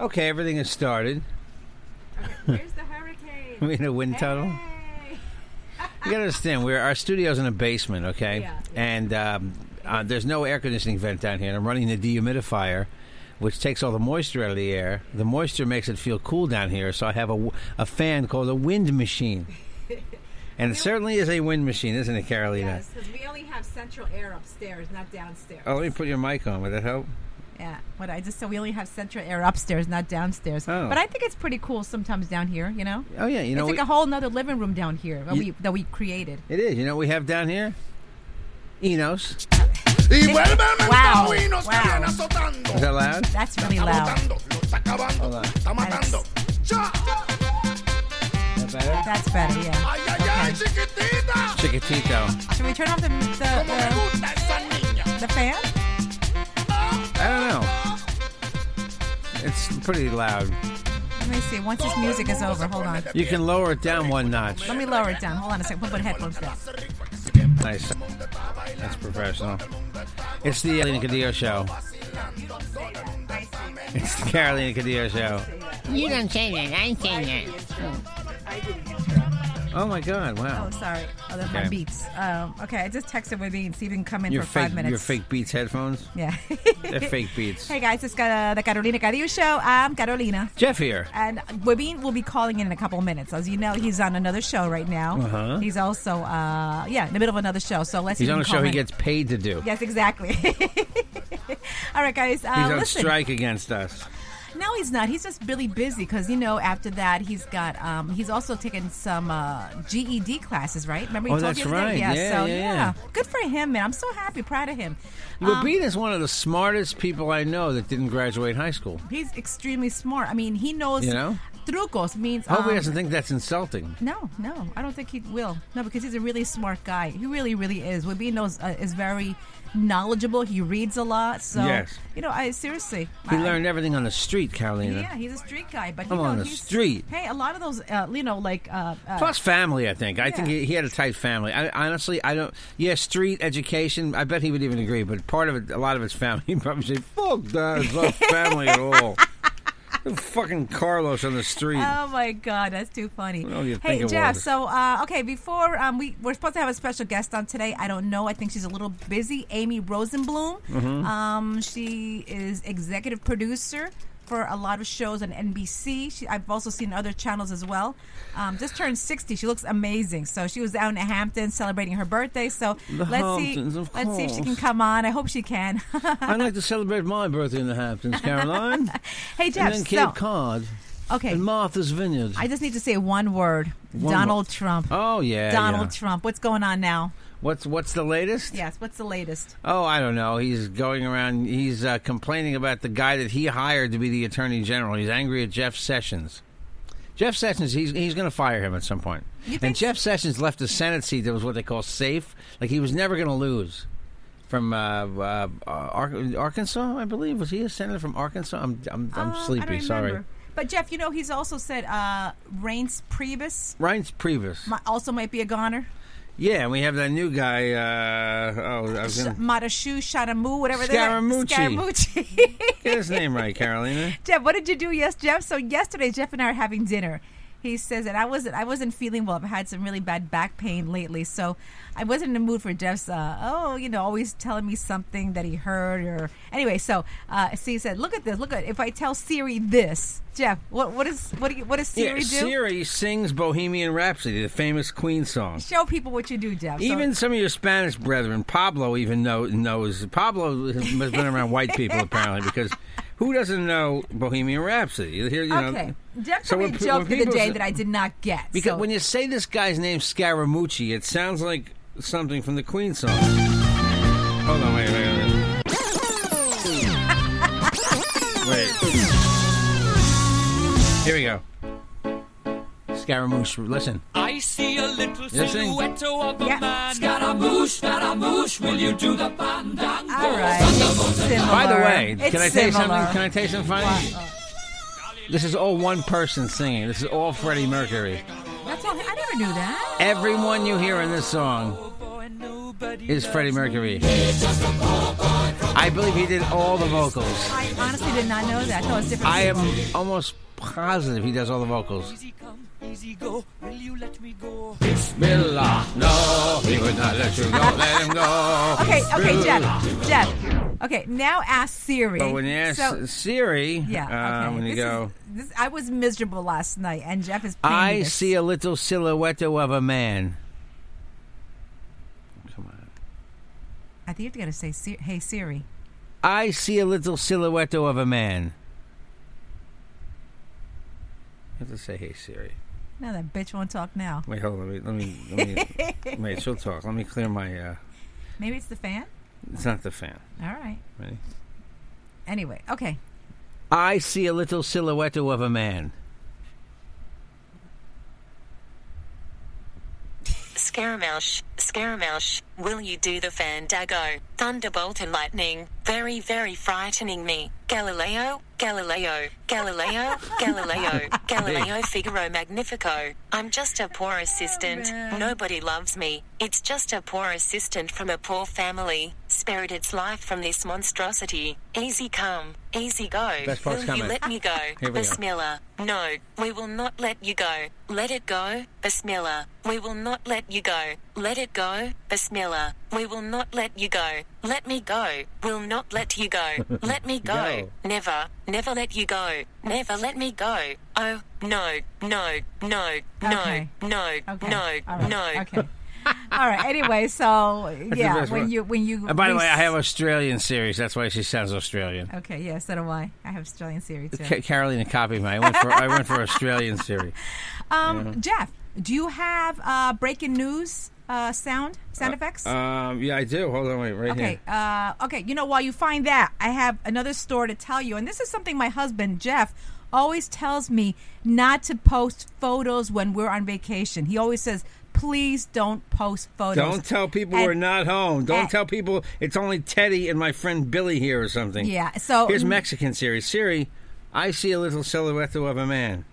Okay, everything has started. Here's the hurricane. We in a wind tunnel. You gotta understand, we're our studio's in a basement, okay? Yeah, And um, uh, there's no air conditioning vent down here, and I'm running the dehumidifier, which takes all the moisture out of the air. The moisture makes it feel cool down here, so I have a, a fan called a wind machine. And it certainly is a wind machine, isn't it, Carolina? Yes, because we only have central air upstairs, not downstairs. Oh, let me put your mic on. Would that help? Yeah, what I just said, we only have central air upstairs, not downstairs. Oh. But I think it's pretty cool sometimes down here. You know, Oh yeah, you know it's like we- a whole nother living room down here that You- we that we created. it is. You know what we have down here? Enos. Y vuelve el Wow. mentado Wow. Is that loud? That's really loud. botando, lo está acabando, Hold on. lo está matando. ¡Cha! That better? That's better. Yeah. ¡Ay, ay, ay, Okay. Chiquitito. Should we turn off the the, gusta esa niña! the, the fan? I don't know. It's pretty loud. Let me see. Once this music is over, hold on. You can lower it down one notch. Let me lower it down. Hold on a second. Put my headphones down. Nice. That's professional. It's the Carolina Cadillo show. It's the Carolina Cadillo show. You don't say that. I say that. Oh my God! Wow. Oh, sorry. Oh, that's my Okay. beats. Um, okay, I just texted with me and see if he can come in Your for fake, five minutes. your fake Beats headphones. Yeah. They're fake Beats. Hey guys, it's uh, the Carolina Cadillo show. I'm Carolina. Jeff here. And Webin will be calling in in a couple of minutes. As you know, he's on another show right now. Uh-huh. He's also, uh, yeah, in the middle of another show. So let's see He's if on he a can show call he gets paid to do. Yes, exactly. All right, guys. Uh, He's on listen. strike against us. No, he's not. He's just really busy because you know. After that, he's got. Um, he's also taken some uh, GED classes, right? Remember he Oh, told you right. Yeah. Yeah, so yeah, yeah. good for him, man. I'm so happy, proud of him. Um, is one of the smartest people I know that didn't graduate high school. he's extremely smart. I mean, he knows. You know? trucos means. Hope he um, doesn't think that's insulting. No, no, I don't think he will. No, because he's a really smart guy. He really, really is. Webin knows uh, is very knowledgeable. He reads a lot. So Yes. you know, I seriously. He I- learned everything on the street, Carolina. Yeah, he's a street guy, but I'm you know, on the street. Hey, a lot of those, uh, you know, like uh, uh, Plus family, I think. I think he, he had a tight family. I, honestly, I don't. Yeah, street education. I bet he would even agree. But part of it, a lot of it's family. He'd probably say, "Fuck that, it's not family at all." Fucking Carlos on the street. Oh my God, that's too funny. Well, hey Jeff, so uh, okay, before um, we we're supposed to have a special guest on today. I don't know. I think she's a little busy. Amy Rosenblum. Mm-hmm. Um, she is executive producer for a lot of shows on NBC. She, I've also seen other channels as well. Um, just turned sixty. She looks amazing. So she was down in Hampton celebrating her birthday. So The let's Hamptons, see. let's see if she can come on. I hope she can. I'd like to celebrate my birthday in the Hamptons, Caroline, hey Jeff. and then Cape so, Cod, okay. and Martha's Vineyard. I just need to say one word. One Donald Trump. oh yeah, Donald yeah. Trump. What's going on now? What's what's the latest? Yes, what's the latest? Oh, I don't know. He's going around. He's uh, complaining about the guy that he hired to be the attorney general. He's angry at Jeff Sessions. Jeff Sessions, he's he's going to fire him at some point. And Jeff Sessions left a Senate seat that was what they call safe, like he was never going to lose. From uh, uh, Ar- Arkansas, I believe. Was he a senator from Arkansas? I'm I'm, I'm Uh, sleepy. Sorry. But Jeff, you know, he's also said uh, Reince Priebus Reince Priebus. also might be a goner. Yeah, and we have that new guy. Uh, oh, I was gonna Marashu Shadamu, whatever Scaramucci. Scaramucci. get his name right, Carolina. Jeff, what did you do yes, Jeff? So yesterday, Jeff and I are having dinner, He says that I wasn't I wasn't feeling well. I've had some really bad back pain lately, so I wasn't in the mood for Jeff's. Uh, oh, you know, always telling me something that he heard or anyway. So, uh, so he said, "Look at this. Look at if I tell Siri this, Jeff. What what is what do you, what does Siri yeah, do? Siri sings Bohemian Rhapsody, the famous Queen song. Show people what you do, Jeff. So- Even some of your Spanish brethren, Pablo even know, knows. Pablo has been around white people apparently because who doesn't know Bohemian Rhapsody? You hear- you know- okay, Jeff So when a joke when the day that I did not get. Because so- when you say this guy's name Scaramucci, it sounds like something from the Queen song. Hold on, wait, wait, wait. wait. Here we go. Scaramouche, listen. I see a little You sing. silhouette of a Yeah. man. Scaramouche, Scaramouche, will you do the fandango? all right, similar. By the way, It's can I tell you something? Can I tell you something funny? This is all one person singing. This is all Freddie Mercury. That's all. I never knew that. Everyone you hear in this song is Freddie. Mercury. I believe he did all the vocals. I honestly did not know that. I thought it was different. I am almost positive he does all the vocals. Easy go. Will you let me go? Bismillah, no, he would not let you go. Let him go. Okay, okay, Jeff. Jeff. Okay, now ask Siri. But when you ask So- Siri, yeah, uh, okay. when you this go, Is, this, I was miserable last night, and Jeff is. I this. see a little silhouette of a man. Come on. I think you're gonna say, "Hey Siri." I see a little silhouette of a man. You have to say, "Hey Siri." No, that bitch won't talk now. Wait, hold on. Wait, let me. Let me wait, she'll talk. Let me clear my. uh Maybe it's the fan. It's not the fan. All right. Ready? Anyway, okay. I see a little silhouette of a man. Scaramouche, Scaramouche, will you do the fandango? Thunderbolt and lightning, very, very frightening me. Galileo, Galileo, Galileo, Galileo, Galileo Figaro Magnifico. I'm just a poor assistant. Oh, Nobody loves me. It's just a poor assistant from a poor family. Spared its life from this monstrosity. Easy come, easy go. Best part's will you let me go? Here we go. No, we will not let you go. Let it go. Bismillah. We will not let you go. Let it go. Bismillah. We will not let you go. Let me go. Will not let you go. Let me go. Go. Never, never let you go. Never let me go. Oh, no, no, no, no, Okay. no, Okay. no, All right. no. Okay. All right. Anyway, so yeah, when one. you when you. And by the way, I have Australian series. That's why she sounds Australian. Okay. Yeah. So do I. I have Australian Siri too. Ca- Carolina copied me. I went for I went for Australian series. Um, Jeff, do you have uh, breaking news uh, sound sound effects? Um, yeah, I do. Hold on, wait, right Okay. here. Uh, okay. You know, while you find that, I have another story to tell you, and this is something my husband Jeff always tells me not to post photos when we're on vacation. He always says, "Please don't post photos." Don't tell people And- we're not home. Don't and- tell people it's only Teddy and my friend Billy here or something. Yeah. So Here's Mexican series. Siri, I see a little silhouette of a man.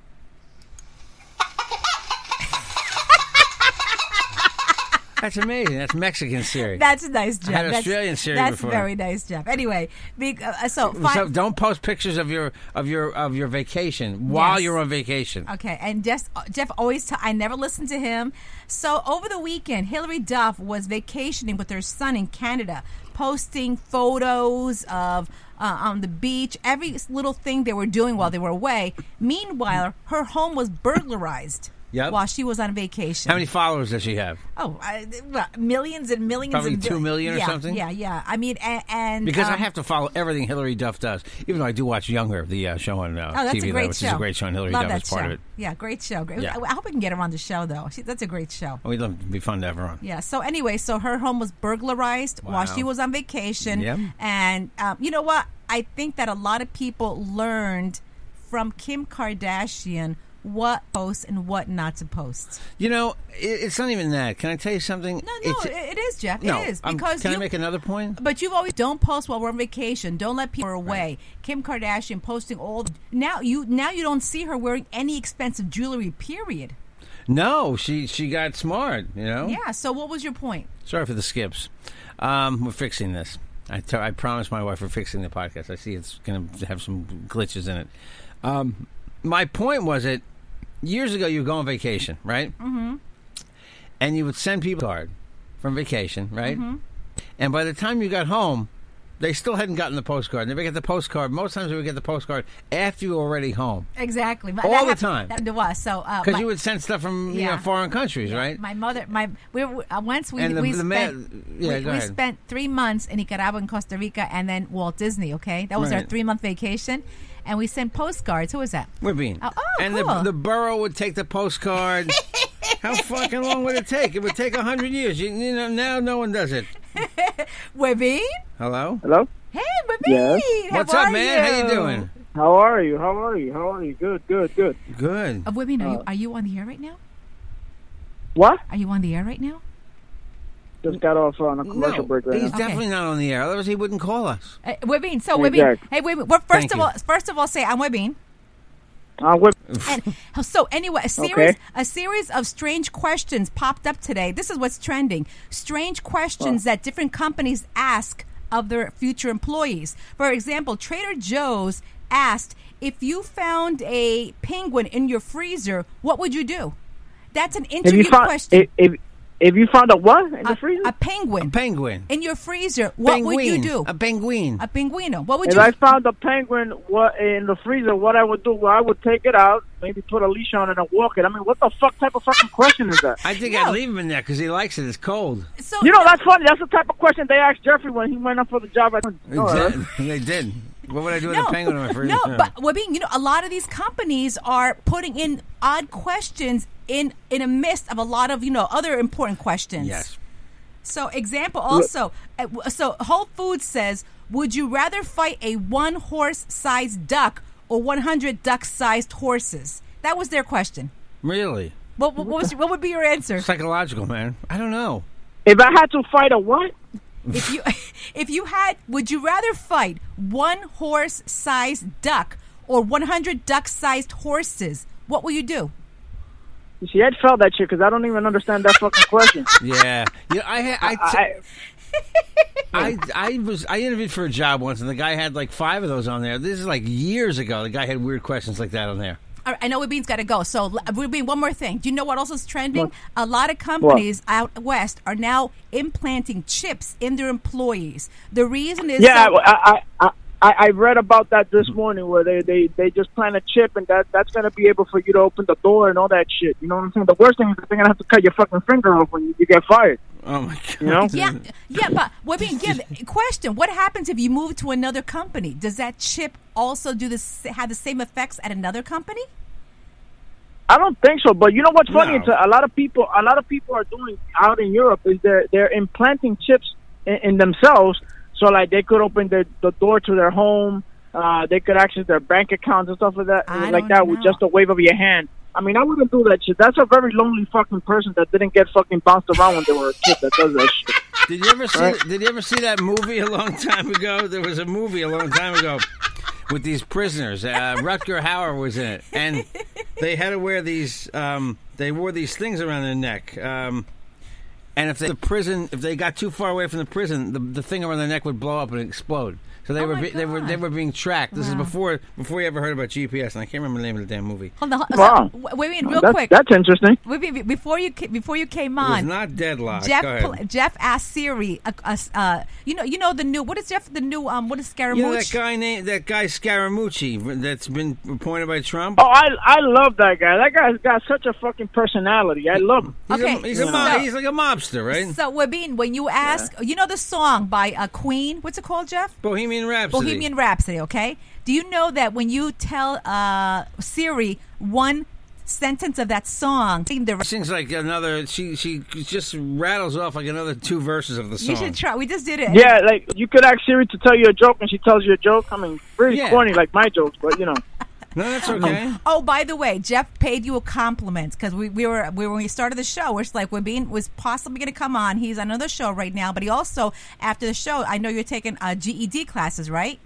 That's amazing. That's Mexican Siri. That's a nice, Jeff. had That's- Australian Siri That's before. very nice, Jeff. Anyway, be, uh, so, so don't post pictures of your of your of your vacation while Yes. you're on vacation. Okay, and Jeff, Jeff always, t- I never listened to him. So over the weekend, Hilary Duff was vacationing with her son in Canada, posting photos of uh, on the beach, every little thing they were doing while they were away. Meanwhile, her home was burglarized. Yep. While she was on vacation. How many followers does she have? Oh, I, well, millions and millions. Probably and two million or yeah, something? Yeah, yeah. I mean, and, and Because I um, have to follow everything Hilary Duff does, even though I do watch Younger, the uh, show on uh, Oh, that's TV, a though, great which show. is a great show, and Hilary Love Duff is part show. of it. Yeah, great show. Great. Yeah. I hope we can get her on the show though. She, that's a great show. We'd love to be fun to have her on. Yeah. So anyway, so her home was burglarized while she was on vacation. Yep. And um, you know what? I think that a lot of people learned from Kim Kardashian what post and what not to post. You know, it, it's not even that. Can I tell you something? No, no, It's- it, it is, Jeff. no, it is um, because can you, I make another point? But you've always don't post while we're on vacation. Don't let people away. Kim Kardashian posting all the, now you now you don't see her wearing any expensive jewelry. Period. No, she she got smart. You know. Yeah. So what was your point? Sorry for the skips. Um, we're fixing this. I t- I promised my wife we're fixing the podcast. I see it's going to have some glitches in it. Um, my point was that years ago, you would go on vacation, right? Mm-hmm. And you would send people a card from vacation, right? Mm-hmm. And by the time you got home, they still hadn't gotten the postcard. They would get the postcard. Most times, they would get the postcard after you were already home Exactly. But All that the happened- time. That to us. So uh, because my- you would send stuff from you know foreign countries, right? My mother, my we uh, once we the- we the spent man- yeah, we, we spent three months in Nicaragua and Costa Rica, and then Walt Disney. Okay, that was our three month vacation, and we sent postcards. Who was that? We're being. Oh, oh, and cool. the the borough would take the postcard. How fucking long would it take? It would take a hundred years. You, you know, now no one does it. Webin? Hello. Hello. Hey, Webin. Yes. What's up, are man? How you you? doing? How are you? How are you? How are you? Good, good, good. Good. Uh, Webin, are you are you on the air right now? What? Are you on the air right now? Just got off on a commercial No, break right he's now. definitely not on the air. Otherwise, he wouldn't call us. Uh, Webin, so Hey, Webin, Jack. hey Webin. Well, first Thank of you. all, first of all, say I'm Webin. Uh, what? And so anyway, a series Okay. a series of strange questions popped up today. This is what's trending. Strange questions that different companies ask of their future employees. For example, Trader Joe's asked if you found a penguin in your freezer, what would you do? That's an If you interview found question. if, if if you found a what in the freezer? a penguin Penguin. in your freezer, what would you do? A penguin. A penguino. What would if you If I found a penguin what in the freezer, what I would do? Well, I would take it out, maybe put a leash on it and walk it. I mean, what the fuck type of fucking question is that? I think No. I'd leave him in there because he likes it. It's cold. So You know, that's funny. That's the type of question they asked Jeffrey when he went up for the job. At, oh, Exactly. they did. What would I do with no, a penguin in my freezer? No, but well, being you know, a lot of these companies are putting in odd questions in in a midst of a lot of you know other important questions. yes. So, example also, uh, so Whole Foods says, would you rather fight a one horse sized duck or 100 duck sized horses? That was their question. Really? What, what, what was what would be your answer? Psychological, man. I don't know. If I had to fight a what? if you if you had would you rather fight one horse sized duck or 100 duck sized horses? What will you do? You see, I'd fail that shit because I don't even understand that fucking question. Yeah. Yeah. I. I, I, I, I was I interviewed for a job once, and the guy had like five of those on there. This is like years ago. The guy had weird questions like that on there. All right, I know Webin's got to go. So, Webin, one more thing. Do you know what else is trending? A lot of companies out west are now implanting chips in their employees. The reason is yeah, so- I, I, I, I I read about that this morning where they, they, they just plant a chip and that that's gonna be able for you to open the door and all that shit. You know what I'm saying? The worst thing is they're gonna have to cut your fucking finger off when you, you get fired. Oh my god. You know? yeah, yeah, but Webin, yeah, question: What happens if you move to another company? Does that chip also do this have the same effects at another company? I don't think so, but you know what's funny? No. A, a lot of people. A lot of people are doing out in Europe is they're they're implanting chips in, in themselves, so like they could open the the door to their home. Uh, they could access their bank accounts and stuff like that, I like don't that with just a wave of your hand. I mean, I wouldn't do that shit. That's a very lonely fucking person that didn't get fucking bounced around when they were a kid that does that shit. Did you ever see? Right. Did you ever see that movie a long time ago? There was a movie a long time ago with these prisoners. Uh, Rutger Hauer was in it, and they had to wear these. Um, they wore these things around their neck. Um, and if they, the prison, if they got too far away from the prison, the, the thing around their neck would blow up and explode. So they Oh were be, they were they were being tracked. This is before before you ever heard about GPS, and I can't remember the name of the damn movie. Hold on, hold- Wow. so, wait, wait, real That's, quick. that's interesting. Wait, wait, wait, before you before you came It was on, not Deadlock. Jeff Go ahead. pl- Jeff asked Siri, uh, uh, uh, you know, you know the new what is Jeff the new um what is Scaramouche? You know that guy named that guy Scaramucci that's been appointed by Trump. Oh, I I love that guy. That guy's got such a fucking personality. I love him. He's, Okay, a, he's, a so- mob, he's like a mobster, right? So Wabin, when you ask, you know the song by uh, Queen, what's it called, Jeff? Bohemian Rhapsody. Bohemian Rhapsody. Okay. Do you know that when you tell uh, Siri one sentence of that song, the She sings like another. She she just rattles off like another two verses of the song. you should try. We just did it. Yeah, like you could ask Siri to tell you a joke, and she tells you a joke. I mean, really Yeah. corny like my jokes, but you know. No, that's okay. Oh, by the way, Jeff paid you a compliment because we, we were we, when we started the show, we're just like we're being was possibly going to come on. He's on another show right now, but he also after the show, I know you're taking uh, GED classes, right?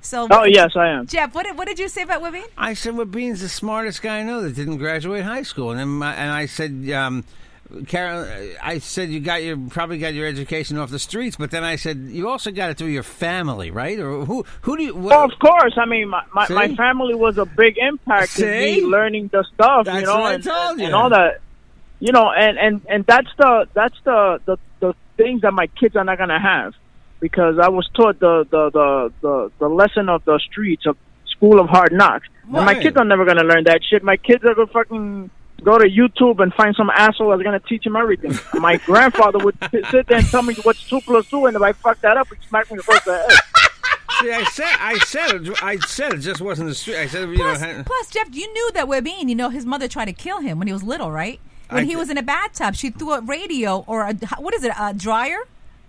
So, Oh yes, I am. Jeff, what did, what did you say about Webin? I said, "Well, Bean's the smartest guy I know that didn't graduate high school," and then my, and I said, um, Karen, I said you got your probably got your education off the streets, but then I said you also got it through your family, right? Or who who do you? What, Well, of course. I mean, my, my, my family was a big impact in me learning the stuff, That's you know, what I and, told and, you. and all that. You know, and, and, and that's the that's the, the the things that my kids are not gonna have because I was taught the the the the, the lesson of the streets of school of hard knocks. And my kids are never gonna learn that shit. My kids are gonna fucking go to YouTube and find some asshole that's gonna teach him everything. my grandfather would sit sit there and tell me what's two plus two, and if I fuck that up, he'd smack me across the head. See, I said I said it, I said it just wasn't the street. I said you Plus, know. plus, Jeff, you knew that Webin, you know, his mother tried to kill him when he was little, right? When I he did. was in a bathtub, she threw a radio or a what is it, a dryer?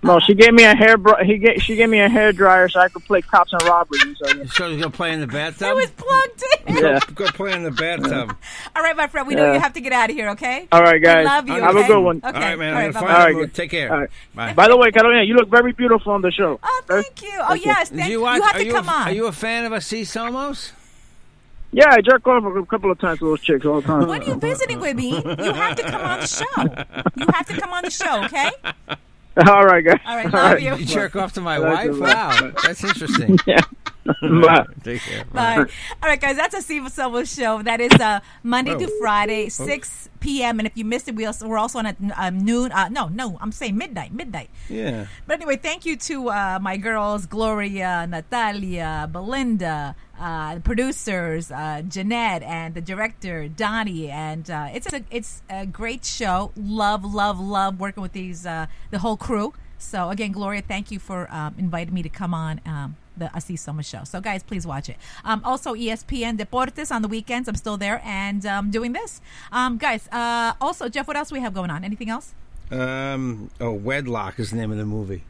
No, she gave me a hair. Br- he ga- she gave me a hair dryer so I could play cops and robbers. And so, So you go play in the bathtub. It was plugged in. yeah. Go play in the bathtub. All right, my friend, we know Yeah. you have to get out of here, okay? All right, guys. love you, Have a good one. Okay. All right, man. All I'm gonna bye-bye. find All a. Take care. All right. Bye. By the way, Carolina, you look very beautiful on the show. Oh, thank you. Oh, yes. Thank you. you watch? You have are to you come a, on. Are you a fan of Así Somos? Yeah, I jerk off a couple of times to those chicks all the time. when are you visiting with me? You have to come on the show. You have to come on the show, okay? all right, guys. All right, love you. You jerk off to my Okay, wife? Wow, that's interesting. Yeah. Bye. Take care. Bye. All right, guys, that's a Steve Silva show. That is uh, Monday Oh. to Friday, 6 p.m. And if you missed it, we also, we're also on at um, noon. Uh, no, no, I'm saying midnight, midnight. Yeah. But anyway, thank you to uh, my girls, Gloria, Natalia, Belinda, uh, the producers, uh, Jeanette, and the director, Donnie. And uh, it's a it's a great show. Love, love, love working with these uh, the whole crew. So again, Gloria, thank you for um, inviting me to come on. Um, the Así Somos Show. So, guys, please watch it. Um, also, ESPN Deportes on the weekends. I'm still there and um, doing this. Um, guys, uh, also, Jeff, what else we have going on? Anything else? Um. Oh, Wedlock is the name of the movie.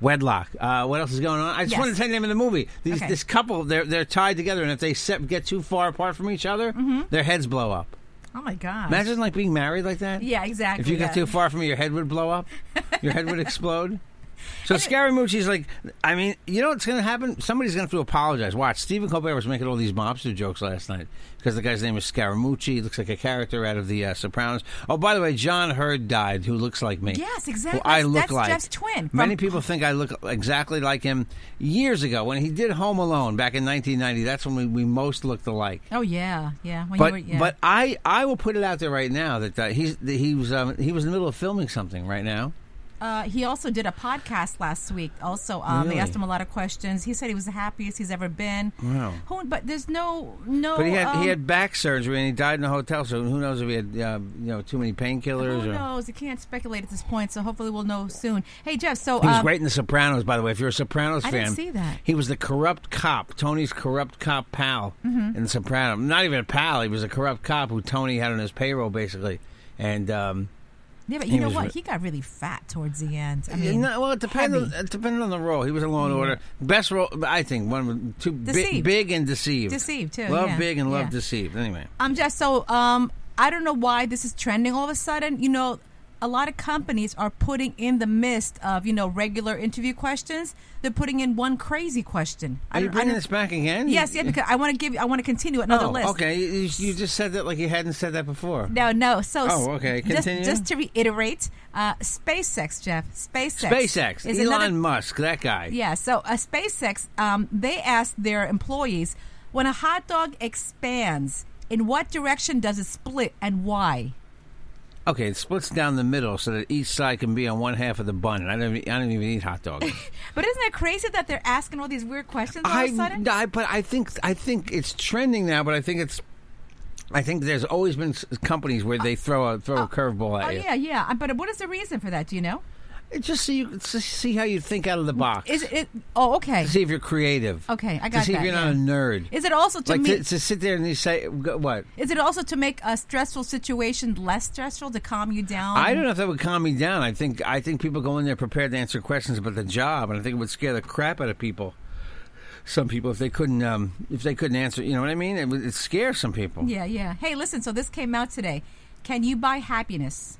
Wedlock. Uh, what else is going on? I just Yes. wanted to tell you the name of the movie. These, Okay. This couple, they're they're tied together, and if they se- get too far apart from each other, their heads blow up. Oh, my god! Imagine like being married like that. Yeah, exactly. If you yeah. get too far from me, your head would blow up. Your head would explode. So Scaramucci's like, I mean, you know what's going to happen? Somebody's going to have to apologize. Watch, Stephen Colbert was making all these mobster jokes last night because the guy's name is Scaramucci. He looks like a character out of the uh, Sopranos. Oh, by the way, John Heard died, who looks like me. Yes, exactly. Who I look that's like. Jeff's twin Many from- people think I look exactly like him. Years ago, when he did Home Alone back in 1990, that's when we, we most looked alike. Oh yeah, yeah. When But you were, yeah. but I I will put it out there right now that uh, he's he was um, he was in the middle of filming something right now. Uh, he also did a podcast last week. Also, um, they asked him a lot of questions. He said he was the happiest he's ever been. Wow. Who, but there's no no. But he had um, he had back surgery and he died in a hotel. So who knows if he had uh, you know too many painkillers Who or. knows? You can't speculate at this point. So hopefully we'll know soon. Hey Jeff, so He was um, great in The Sopranos, by the way. If you're a Sopranos I fan, didn't see that. he was the corrupt cop, Tony's corrupt cop pal Mm-hmm. in The Sopranos. Not even a pal; he was a corrupt cop who Tony had on his payroll, basically. And um, Yeah, but he you know was what? re- He got really fat towards the end. I mean, no, well, it depends. On, heavy. it depended on the role. He was in Law and Order. Best role, I think, one of two big, Deceived. big and deceived. Deceived, too, Love yeah, big and love yeah. deceived. Anyway, I'm just so um I don't know why this is trending all of a sudden. You know, a lot of companies are putting in the midst of you know regular interview questions. They're putting in one crazy question. are you bringing this back again? Yes, yeah, because I want to give. I want to continue another oh, list. okay. You, you just said that like you hadn't said that before. No, no. So Oh, okay. Just, Continue. just to reiterate, uh, SpaceX, Jeff. SpaceX. SpaceX, is Elon another- Musk, that guy. Yeah. So uh, SpaceX, um, they asked their employees when a hot dog expands, in what direction does it split and why? Okay, it splits down the middle so that each side can be on one half of the bun. And I don't, even- I don't even eat hot dogs. But isn't it crazy that they're asking all these weird questions all I, of a sudden? I, but I think I think it's trending now. But I think it's. I think there's always been s- companies where they throw a throw a curveball at Oh you. yeah, yeah. Uh, But what is the reason for that? Do you know? It's just so you to see how you think out of the box. Is it? Oh, okay. to see if you're creative. Okay, I got to see that, if you're not yeah. a nerd. Is it also to like me? to, to sit there and you say what? is it also to make a stressful situation less stressful to calm you down? I don't know if that would calm me down. I think I think people go in there prepared to answer questions about the job, and I think it would scare the crap out of people. Some people, if they couldn't, um, if they couldn't answer, you know what I mean? It would scare some people. Yeah, yeah. Hey, listen. So this came out today. Can you buy happiness?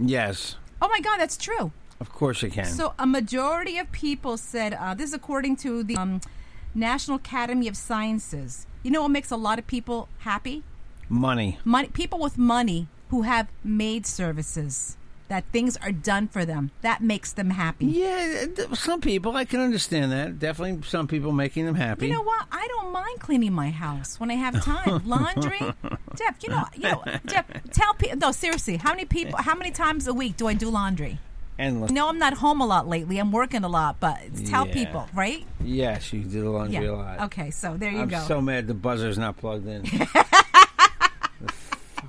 Yes, Oh my God, that's true. Of course you can. So a majority of people said uh, this is according to the um, National Academy of Sciences. You know what makes a lot of people happy? Money. Money. People with money who have maid services. That things are done for them. That makes them happy. Yeah, some people I can understand that. Definitely, some people making them happy. You know what? I don't mind cleaning my house when I have time. Laundry, Jeff. You know, you know, Jeff. Tell people. No, seriously. How many people? How many times a week do I do laundry? Endless. No, I'm not home a lot lately. I'm working a lot, but tell Yeah. people, right? Yes, you do the laundry Yeah. a lot. Okay, so there you I'm go. so mad the buzzer's not plugged in.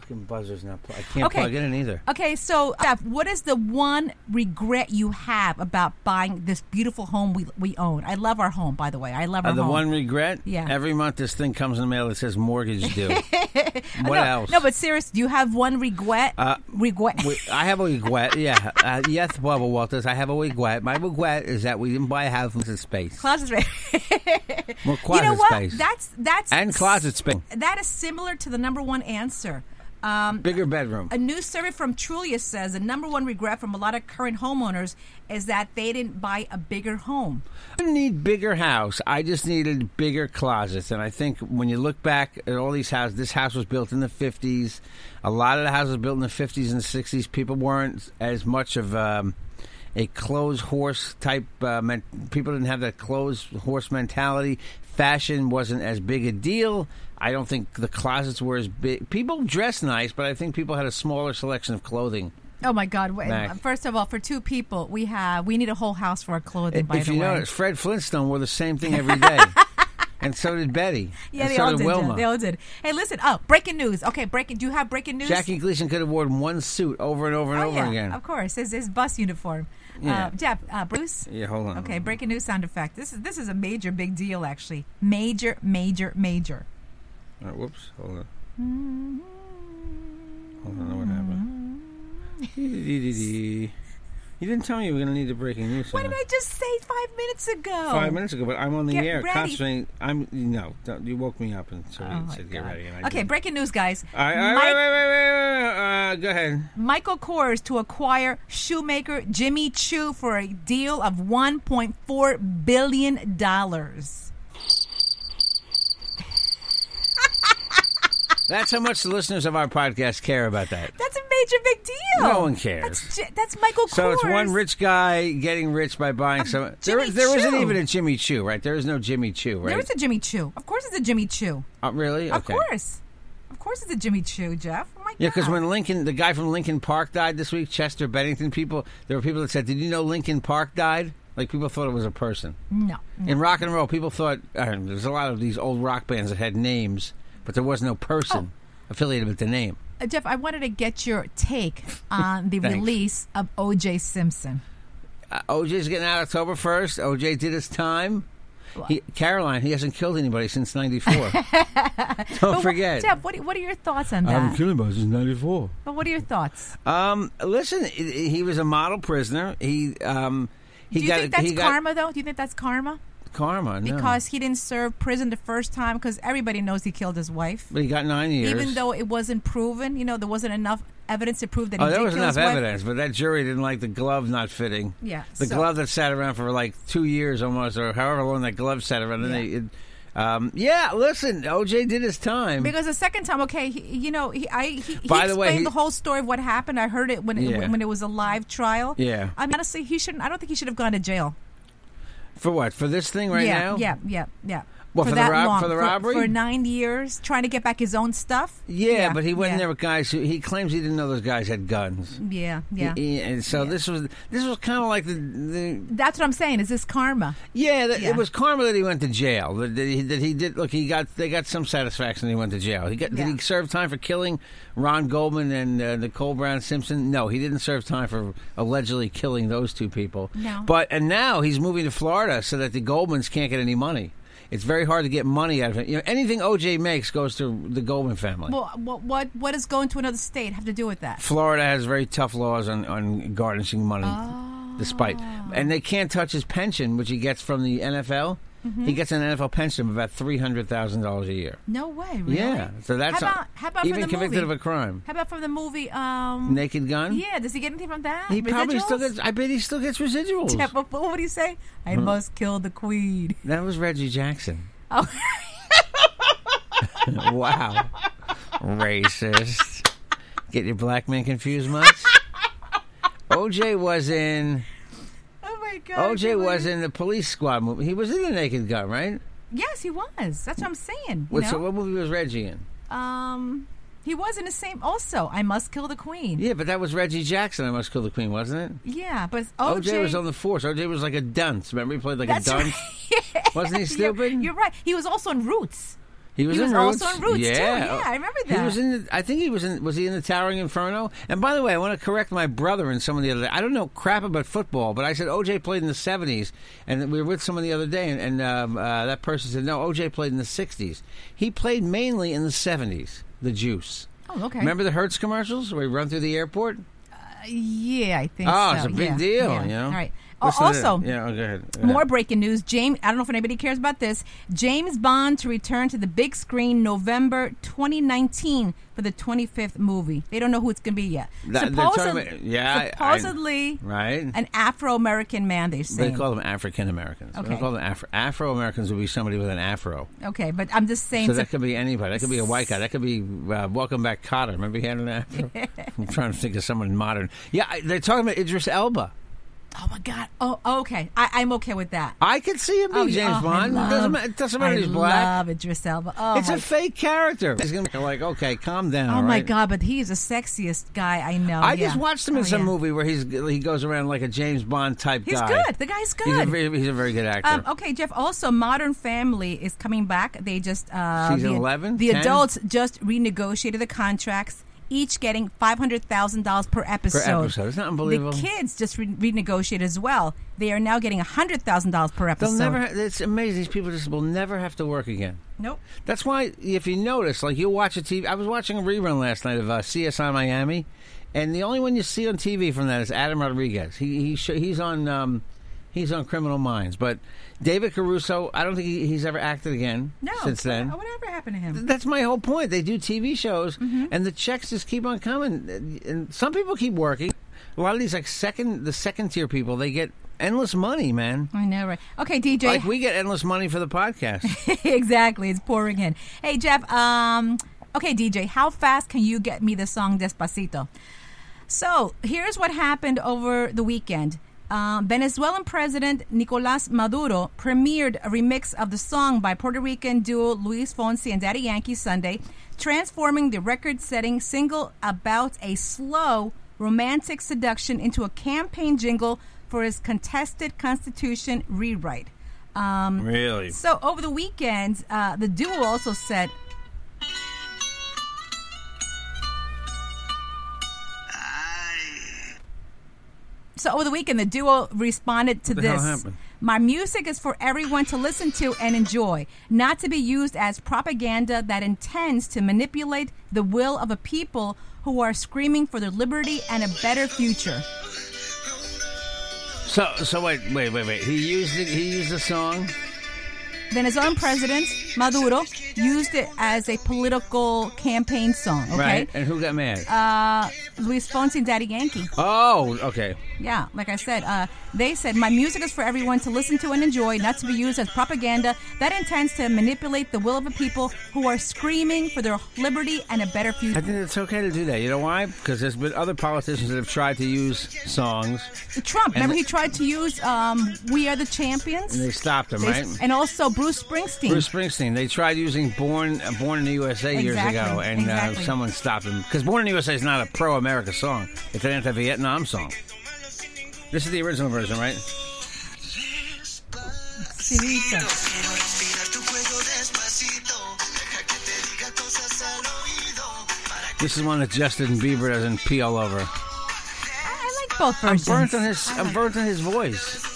fucking buzzer's not plugged. I can't Okay. plug it in either. Okay, so Jeff, what is the one regret you have about buying this beautiful home we we own? I love our home, by the way. I love our Uh, the home. one regret? Yeah. Every month this thing comes in the mail that says mortgage due. what no, else? No, but serious, do you have one regret? Uh, regret. We- I have a regret. Yeah. Uh, yes, Bubba Walters. I have a regret. My regret is that we didn't buy a house with space. Closet space. More you know what? space. That's that's and closet space. That is similar to the number one answer. Um, Bigger bedroom. A new survey from Trulia says the number one regret from a lot of current homeowners is that they didn't buy a bigger home. I didn't need bigger house. I just needed bigger closets. And I think when you look back at all these houses, this house was built in the 50s. A lot of the houses built in the 50s and 60s. People weren't as much of um, a clothes horse type. Uh, men- people didn't have that clothes horse mentality. Fashion wasn't as big a deal. I don't think the closets were as big. People dressed nice, but I think people had a smaller selection of clothing. Oh my God! Wait, Mac. First of all, for two people, we have we need a whole house for our clothing. By if the you way, notice, Fred Flintstone wore the same thing every day. and so did Betty. yeah, and they so all did did. Wilma. They all did. Hey, listen. Oh, breaking news. Okay, breaking. Do you have breaking news? Jackie Gleason could have worn one suit over and over and oh, over yeah, again. Of course, his his bus uniform. Yeah. Uh, Jeff, uh, Bruce. Yeah, hold on. Okay, breaking news sound effect. This is this is a major big deal actually. Major, major, major. Right, whoops. Hold on. Hold on. What happened? you didn't tell me you were going to need the breaking news. What did. I just say five minutes ago? Five minutes ago, but I'm on the Get air ready. I'm no. Don't, you woke me up and so Oh said get ready. And I Okay, breaking news, guys. All right, all right, Mike- wait, wait, wait, wait, wait, wait. Uh, go ahead. Michael Kors to acquire shoemaker Jimmy Choo for a deal of 1.4 billion dollars. That's how much the listeners of our podcast care about that. That's a major big deal. No one cares. That's, that's Michael Kors. So it's one rich guy getting rich by buying some. There, isn't even a Jimmy Choo, right? There is no Jimmy Choo, right? There is a Jimmy Choo. Of course, it's a Jimmy Choo. Uh, really? Of Okay. course, of course, it's a Jimmy Choo, Jeff. Oh my Yeah, because when Linkin, the guy from Linkin Park died this week, Chester Bennington, people, there were people that said, "Did you know Linkin Park died?" Like people thought it was a person. no, no. In rock and roll, people thought uh, there's a lot of these old rock bands that had names, but there was no person Oh. affiliated with the name. Uh, Jeff, I wanted to get your take on the release of O.J. Simpson. Uh, OJ's getting out October first. OJ did his time. He, Caroline, he hasn't killed anybody since '94. Don't forget. Jeff, what, what are your thoughts on that? I haven't killed anybody since '94. But what are your thoughts? Um, listen, he he was a model prisoner. He um, he Do you got think that's he got karma, though? Do you think that's karma? Karma no. Because he didn't serve prison the first time, because everybody knows he killed his wife. but he got nine years. Even though it wasn't proven, you know, there wasn't enough evidence to prove that he oh, there was enough evidence, but that jury didn't like the glove not fitting. Yeah, the so- glove that sat around for like two years almost, or however long that glove sat around. And Yeah. they, it, um, yeah, listen, OJ did his time. Because the second time, okay, he, you know, he, I, he, he By the way, explained he- the whole story of what happened. I heard it when it, Yeah. when it was a live trial. Yeah. I mean, honestly, he shouldn't. I don't think he should have gone to jail. For what? For this thing right yeah, now? yeah, yeah, yeah. What, for the that rob- long, for the robbery? for nine years, trying to get back his own stuff. Yeah, but he went yeah. there with guys who he claims he didn't know those guys had guns. Yeah, yeah. He- he- and so this was this was kind of like the, the That's what I'm saying. Is this karma? yeah, that, Yeah. it was karma that he went to jail. That, he, that he did look. He got they got some satisfaction. He went to jail. He got Yeah. did he serve time for killing Ron Goldman and uh, Nicole Brown Simpson? No, he didn't serve time for allegedly killing those two people. No. but and now he's moving to Florida so that the Goldmans can't get any money. It's very hard to get money out of it. You know, anything OJ makes goes to the Goldman family. Well, what what what does going to another state have to do with that? Florida has very tough laws on, on garnishing money, despite, oh. and they can't touch his pension, which he gets from the NFL. Mm-hmm. He gets an NFL pension of about three hundred thousand dollars a year. No way. Really? Yeah, so that's how about how about even from the convicted movie? of a crime. How about from the movie? Um, Naked Gun. yeah. Does he get anything from that? he probably still Residuals? gets. I bet he still gets residuals. Yeah, but what would he say? I must kill the queen. That was Reggie Jackson. Oh. wow, racist. Get your black man confused much? OJ was in. God. OJ was in the Police Squad movie. He was in the Naked Gun, right? Yes, he was. That's what I'm saying. You What, so what movie was Reggie in? Um, he was in the same. Also, I must kill the queen. Yeah, but that was Reggie Jackson. I must kill the queen, wasn't it? Yeah, but OJ, OJ, was on the force. OJ was like a dunce. Remember, he played like That's a dunce. right. Wasn't he stupid? You're, you're right. He was also in Roots. He was, He in was Roots. also in Roots, too. yeah. Yeah, I remember He that. was in. The, I think he was in. Was he in the Towering Inferno? And by the way, I want to correct my brother and someone the other day. I don't know crap about football, but I said OJ played in the '70s, and we were with someone the other day, and, and um, uh, that person said no, OJ played in the '60s. He played mainly in the '70s. The Juice. Oh, okay. Remember the Hertz commercials where he run through the airport? Yeah, I think Oh, so. it's a big yeah. deal, Yeah. you know? All right. Oh, Listen also, yeah, oh, go ahead. More breaking news. James, I don't know if anybody cares about this. James Bond to return to the big screen November 2019 for the 25th movie. They don't know who it's going to be yet. That- Supposedly, about- yeah, I- I- supposedly right. an Afro American man. They say They call them African Americans. Okay. don't call them Afro Afro Americans would be somebody with an afro. okay, but I'm just saying. So sup- that could be anybody. That could be a white guy. That could be uh, Welcome Back Kotter. Remember he had an afro? I'm trying to think of someone modern. Yeah, they're talking about Idris Elba. Oh my God. Oh, okay. I, I'm okay with that. I can see him be Oh, James. Oh, Bond. love- it doesn't matter. It doesn't matter. I He's black. love Idris Elba. Oh, it's a fake character. He's gonna be like, okay, calm down. Oh my right? God! But he is the sexiest guy I know. I yeah. just watched him in Oh, some yeah. movie where he's he goes around like a James Bond type guy. He's guy. good. The guy's good. He's a very, he's a very good actor. Um, okay, Jeff. Also, Modern Family is coming back. They just uh, Season the, 11? The 10? adults just renegotiated the contracts, each getting five hundred thousand dollars per episode. Per episode. Isn't that unbelievable? The kids just re- renegotiated as well. They are now getting hundred thousand dollars per episode. They'll never. Ha- it's amazing. These people just will never have to work again. Nope. That's why, if you notice, like you'll watch a TV. I was watching a rerun last night of uh, CSI Miami, and the only one you see on TV from that is Adam Rodriguez. He, he sh- he's on um, he's on Criminal Minds, but David Caruso, I don't think he, he's ever acted again No. since then. Whatever happened to him? That's my whole point. They do TV shows, Mm-hmm. and the checks just keep on coming. And some people keep working. A lot of these, like second, the second tier people, they get endless money, man. I know, right? Okay, DJ. Like we get endless money for the podcast. exactly. It's pouring in. Hey, Jeff. Um, okay, DJ. How fast can you get me the song Despacito? So here's what happened over the weekend. Um, Venezuelan President Nicolas Maduro premiered a remix of the song by Puerto Rican duo Luis Fonsi and Daddy Yankee Sunday, transforming the record-setting single about a slow romantic seduction into a campaign jingle for his contested constitution rewrite. Um, really? so over the weekend, uh, the duo also said. So over the weekend, the duo responded to What the hell this. My music is for everyone to listen to and enjoy, not to be used as propaganda that intends to manipulate the will of a people who are screaming for their liberty and a better future. So, so wait, wait, wait, wait. He used it. He used the song. Venezuelan president Maduro used it as a political campaign song. Okay, Right. And who got mad? uh, Luis Fonsi and Daddy Yankee. oh, okay. Yeah, like I said, uh, they said my music is for everyone to listen to and enjoy, not to be used as propaganda that intends to manipulate the will of a people who are screaming for their liberty and a better future. I think it's okay to do that. You know why? Because there's been other politicians that have tried to use songs Trump, remember he tried to use um, "We Are the Champions," and they stopped them, They- right? and also Bruce Springsteen. Bruce Springsteen. They tried using "Born uh, Born in the USA" years Exactly, ago, and exactly. uh, someone stopped him because "Born in the USA" is not a pro-America song. It's an anti-Vietnam song. This is the original version, right? This is one that Justin Bieber doesn't pee all over. I, I like both I'm burnt on his. I I'm like- burnt on his voice.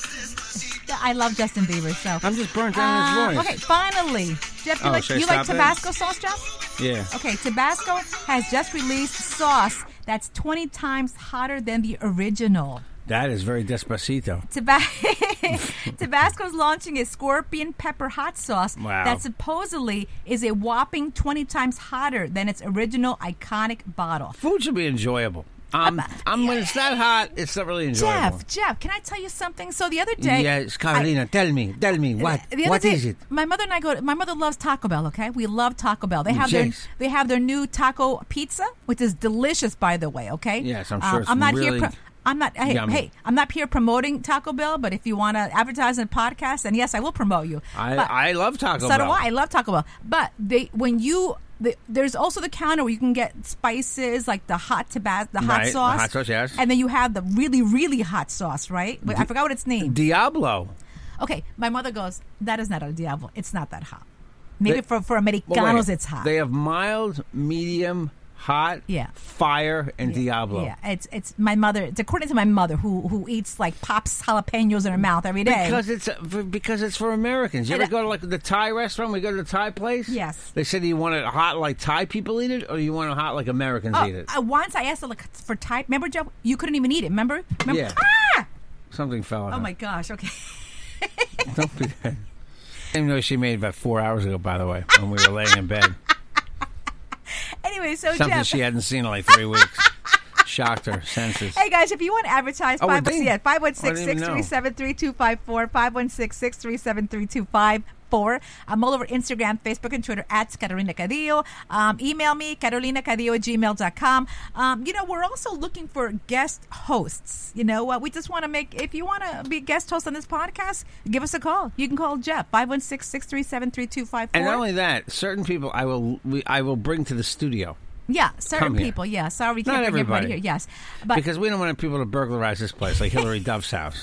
I love Justin Bieber, so I'm just burnt Uh, his voice. Okay, finally, Jeff, you Oh, like should I you like stop it? Tabasco sauce, Jeff? Yeah. Okay, Tabasco has just released sauce that's 20 times hotter than the original. That is very despacito. Taba- Tabasco's launching a scorpion pepper hot sauce Wow. that supposedly is a whopping 20 times hotter than its original iconic bottle. Food should be enjoyable. Um, I'm when it's that hot, it's not really enjoyable. Jeff, Jeff, can I tell you something? So the other day, yes, Carolina, tell me, tell me what what day, is it? My mother and I go. To, My mother loves Taco Bell. Okay, we love Taco Bell. They have their they have their new taco pizza, which is delicious, by the way. Okay. Yes, I'm Um, sure it's I'm not really here. Pro- I'm not. Hey, hey, I'm not here promoting Taco Bell. But if you want to advertise in a podcast, then yes, I will promote you. I But- I love Taco so Bell. do I. I love Taco Bell. But they when you the, there's also the counter where you can get spices like the hot tabas, the hot Right, the sauce, hot sauce, yes. and then you have the really really hot sauce, right? But I forgot what it's named. Diablo. Okay, my mother goes, that is not a Diablo. It's not that hot. Maybe They- for, for Well, Americanos, wait. it's hot. They have mild, medium, hot, Yeah. fire, and Diablo. Yeah, it's it's my mother. It's according to my mother who who eats like pops jalapenos in her mouth every day. Because it's uh, because it's for Americans. You ever And, uh, go to like the Thai restaurant? We go to the Thai place. Yes. They said, you want it hot like Thai people eat it, or you want it hot like Americans oh, eat it?" uh, once I asked like for Thai. Remember, Joe? You couldn't even eat it. Remember? Remember? Yeah. Ah! Something fell Oh her. my gosh. Okay. Don't be that. Same noise she made about four hours ago, by the way, when we were laying in bed. Anyway, so Something Jeff. she hadn't seen in like three weeks. Shocked her senses. Hey guys, if you want to advertise, Oh, we're five ding. yeah, five one I six didn't even six know. three seven three two five four five one six six three seven three two five four. I'm all over Instagram, Facebook, and Twitter at Carolina Cadillo. Um, email me, carolinacadillo at gmail.com. Um, you know, we're also looking for guest hosts. You know, uh, we just want to make, if you want to be guest host on this podcast, give us a call. You can call Jeff, 516 637 3254. And not only that, certain people I will I will bring to the studio Yeah, certain people. Yeah, sorry, we can't bring everybody everybody. here. Yes. But because we don't want people to burglarize this place like Hilary Duff's house.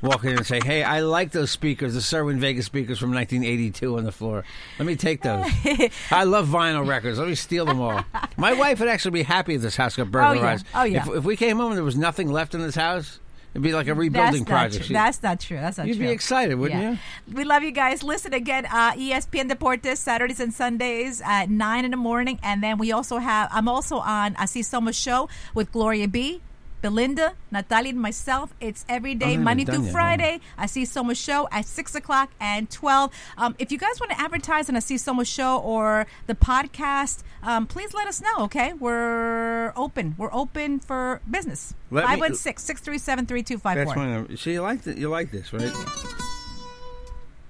Walk in and say, "Hey, I like those speakers, the Cerwin Vegas speakers from 1982 on the floor. Let me take those. I love vinyl records. Let me steal them all." My wife would actually be happy if this house got oh, burglarized. Oh, yeah. If, if we came home and there was nothing left in this house, it'd be like a rebuilding not project. She- That's not true. That's not true. You'd be excited, wouldn't you? We love you guys. Listen again, uh, ESPN Deportes Saturdays and Sundays at nine in the morning, and then we also have. I'm also on Así Somos show with Gloria B. Belinda, Natalia, and myself. It's every day, Monday through yet, Friday. Así Somos show at six o'clock and twelve. Um, if you guys want to advertise on Así Somos show or the podcast, um, please let us know. Okay, we're open. We're open for business. Let me- Five one six six three seven three two five That's four. one. Of, see, you like you like this, right?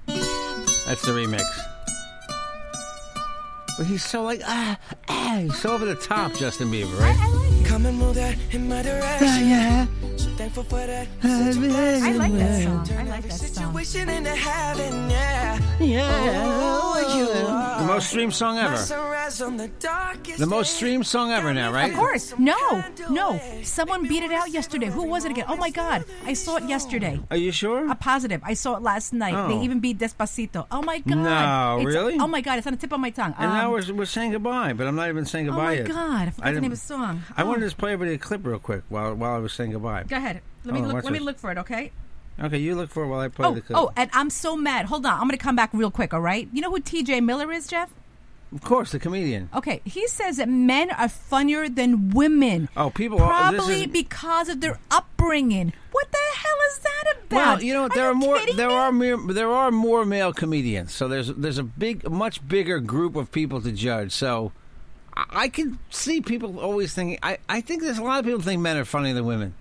That's the remix. But he's so like ah ah. He's so over the top, Justin Bieber, right? Come and move that in my direction. Yeah, So thankful for that. Such. I like that song. I Turn like every that song. situation into heaven, yeah. Oh, you The most streamed song ever. the most streamed song ever now, right? Of course. No, no. Someone beat it out yesterday. Who was it again? Oh my God. I saw it yesterday. Are you sure? A positive. I saw it last night. Oh. They even beat Despacito. Oh my God. No, It's- really? Oh my God. It's on the tip of my tongue. And Um, now we're, we're saying goodbye, but I'm not even saying goodbye yet. oh my yet. God. I forgot the didn't- name of the song. I Oh. Wanted to just play everybody a clip real quick while while I was saying goodbye. Go ahead. Let me on, look. Let me look for it. Okay. Okay, you look for it while I play Oh, the clip. oh, and I'm so mad. Hold on. I'm going to come back real quick. All right. You know who T.J. Miller is, Jeff? Of course, the comedian. Okay, he says that men are funnier than women. Oh, people are- this probably because of their upbringing. What the hell is that about? Well, you know there are, more. There me? are more. There are more male comedians. So there's there's a big, much bigger group of people to judge. So I, I can see people always thinking. I, I think there's a lot of people think men are funnier than women.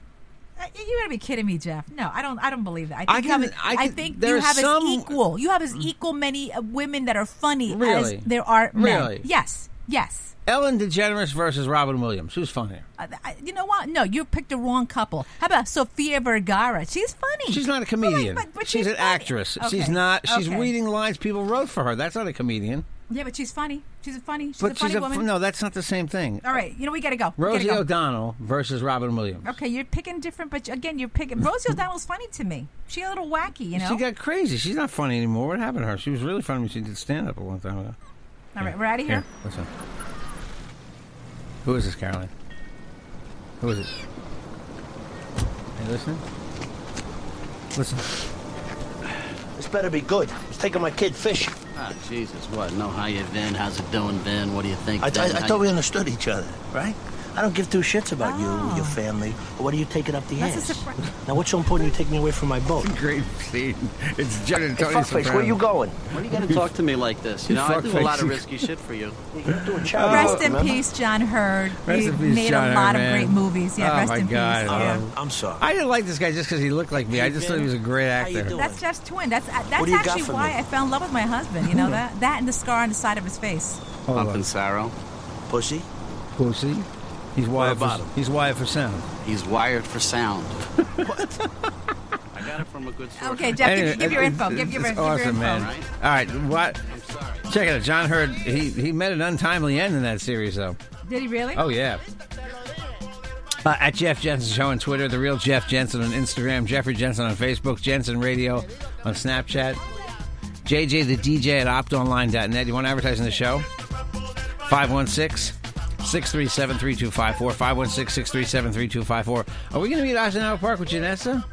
Uh, You gotta be kidding me, Jeff. No, I don't. I don't believe that. I think, I you, can- have, I I can- think there you have some- as equal. You have as equal many uh, women that are funny Really? as there are men. Really? Yes. Yes. Ellen DeGeneres versus Robin Williams. Who's funnier? Uh, I, you know what? No, you picked the wrong couple. How about Sofia Vergara? She's funny. She's not a comedian. but- but she's, she's an funny. actress. Okay, She's not. She's okay. reading lines people wrote for her. That's not a comedian. Yeah, but she's funny. She's a funny. She's but a funny she's a woman. no. That's not the same thing. All right, you know we gotta go. We Rosie gotta go. O'Donnell versus Robin Williams. Okay, you're picking different, but again, you're picking. Rosie O'Donnell's funny to me. She's a little wacky, you know. She got crazy. She's not funny anymore. What happened to her? She was really funny when she did stand up a long time ago. All right, we're out of here. Here, listen. Who is this, Caroline? Who is it? Hey, listen. Listen. This better be good. He's taking my kid fishing. Ah, Jesus, what? No, how you, Vin? How's it doing, Vin? What do you think? I, I, I thought you- we understood each other, right? I don't give two shits about you, your family, or what are you taking up the That's a ass? surprise. Now, what's so important you take me away from my boat? Great scene. It's John and Hey, Tony fuckface, where you going? Why are you gotta talk to me like this? You know, I do a lot of risky shit for you. You're Rest in remember? peace, John Heard. Rest he in peace, made John a lot Heard, of great movies. Yeah, Oh, rest my in God. peace. Yeah. Um, I'm sorry. I didn't like this guy just because he looked like me. I just thought he was a great actor. That's Jeff's twin. That's uh, that's What do you got actually why me? I fell in love with my husband. You know that that and the scar on the side of his face. Hold Up on. in Sarrow. Pussy? Pussy. He's wired about for, him? he's wired for sound. He's wired for sound. What? I got it from a good source. Okay, Jeff, Anyway, give, give your info. Give, give, it's your, give your awesome, info. man. All right, what? I'm sorry. Check it out. John Heard. He he met an untimely end in that series, though. Did he really? Oh yeah. Uh, at Jeff Jensen Show on Twitter, the real Jeff Jensen on Instagram, Jeffrey Jensen on Facebook, Jensen Radio on Snapchat, JJ the DJ at optonline.net. You want to advertise in the show? 516 637 3254. 516 637 3254. Are we going to be at Eisenhower Park with Janessa?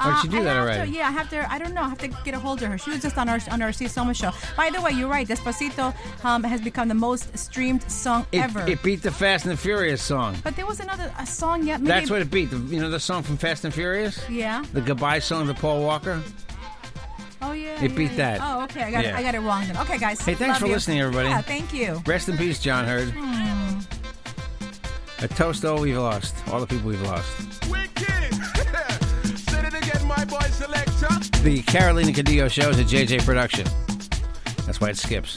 Or did she do Uh, that already? To, yeah, I have to. I don't know. I have to get a hold of her. She was just on our on our Así Somos show. By the way, you're right. Despacito um, has become the most streamed song It, ever. it beat the Fast and the Furious song. but there was another a song yet. Maybe, That's what it beat. The, you know the song from Fast and Furious? Yeah. The goodbye song to Paul Walker? Oh yeah. It yeah, beat yeah. that. Oh okay. I got Yeah. it. I got it wrong then. Okay, guys. Hey, thanks Love for you. listening, everybody. Yeah, thank you. Rest in peace, John Heard. Hmm. A toast to all we've lost. All the people we've lost. Wicked. Say it again, my boy selector. The Carolina Cadillo show is a JJ production. That's why it skips.